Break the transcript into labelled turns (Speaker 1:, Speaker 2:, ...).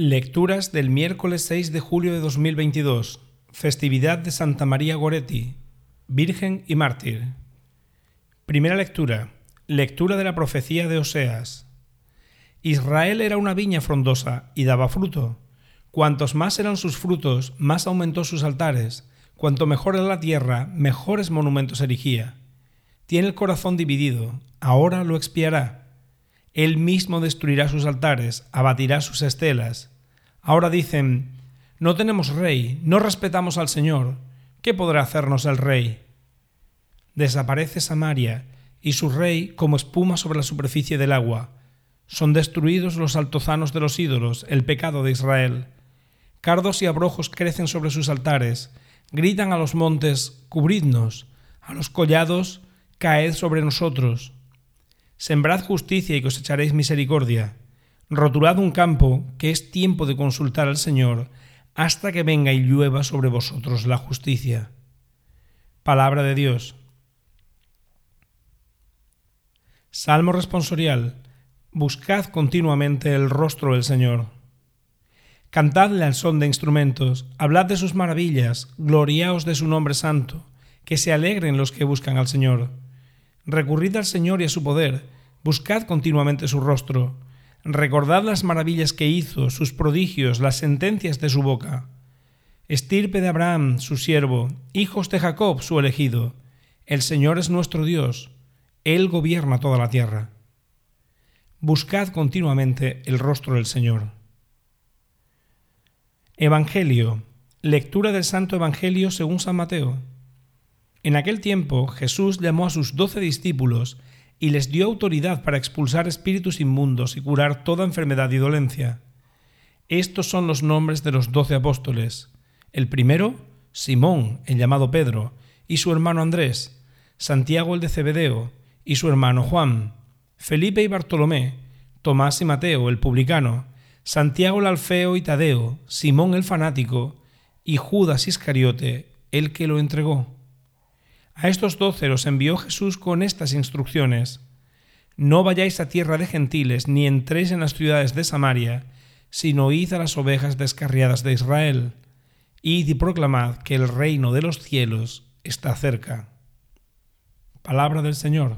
Speaker 1: Lecturas del miércoles 6 de julio de 2022, festividad de Santa María Goretti, Virgen y Mártir. Primera lectura. Lectura de la profecía de Oseas. Israel era una viña frondosa y daba fruto. Cuantos más eran sus frutos, más aumentó sus altares. Cuanto mejor era la tierra, mejores monumentos erigía. Tiene el corazón dividido, ahora lo expiará él mismo destruirá sus altares, abatirá sus estelas. Ahora dicen, no tenemos rey, no respetamos al Señor. ¿Qué podrá hacernos el rey? Desaparece Samaria y su rey como espuma sobre la superficie del agua. Son destruidos los altozanos de los ídolos, el pecado de Israel. Cardos y abrojos crecen sobre sus altares, gritan a los montes, cubridnos, a los collados, caed sobre nosotros. Sembrad justicia y cosecharéis misericordia. Rotulad un campo, que es tiempo de consultar al Señor, hasta que venga y llueva sobre vosotros la justicia. Palabra de Dios. Salmo responsorial. Buscad continuamente el rostro del Señor. Cantadle al son de instrumentos, hablad de sus maravillas, gloriaos de su nombre santo, que se alegren los que buscan al Señor. Recurrid al Señor y a su poder, buscad continuamente su rostro, recordad las maravillas que hizo, sus prodigios, las sentencias de su boca. Estirpe de Abraham, su siervo, hijos de Jacob, su elegido. El Señor es nuestro Dios, Él gobierna toda la tierra. Buscad continuamente el rostro del Señor. Evangelio. Lectura del Santo Evangelio según San Mateo. En aquel tiempo Jesús llamó a sus doce discípulos y les dio autoridad para expulsar espíritus inmundos y curar toda enfermedad y dolencia. Estos son los nombres de los doce apóstoles. El primero, Simón, el llamado Pedro, y su hermano Andrés, Santiago el de Cebedeo, y su hermano Juan, Felipe y Bartolomé, Tomás y Mateo, el publicano, Santiago el Alfeo y Tadeo, Simón el fanático, y Judas Iscariote, el que lo entregó. A estos doce los envió Jesús con estas instrucciones. No vayáis a tierra de gentiles, ni entréis en las ciudades de Samaria, sino id a las ovejas descarriadas de Israel. Id y proclamad que el reino de los cielos está cerca. Palabra del Señor.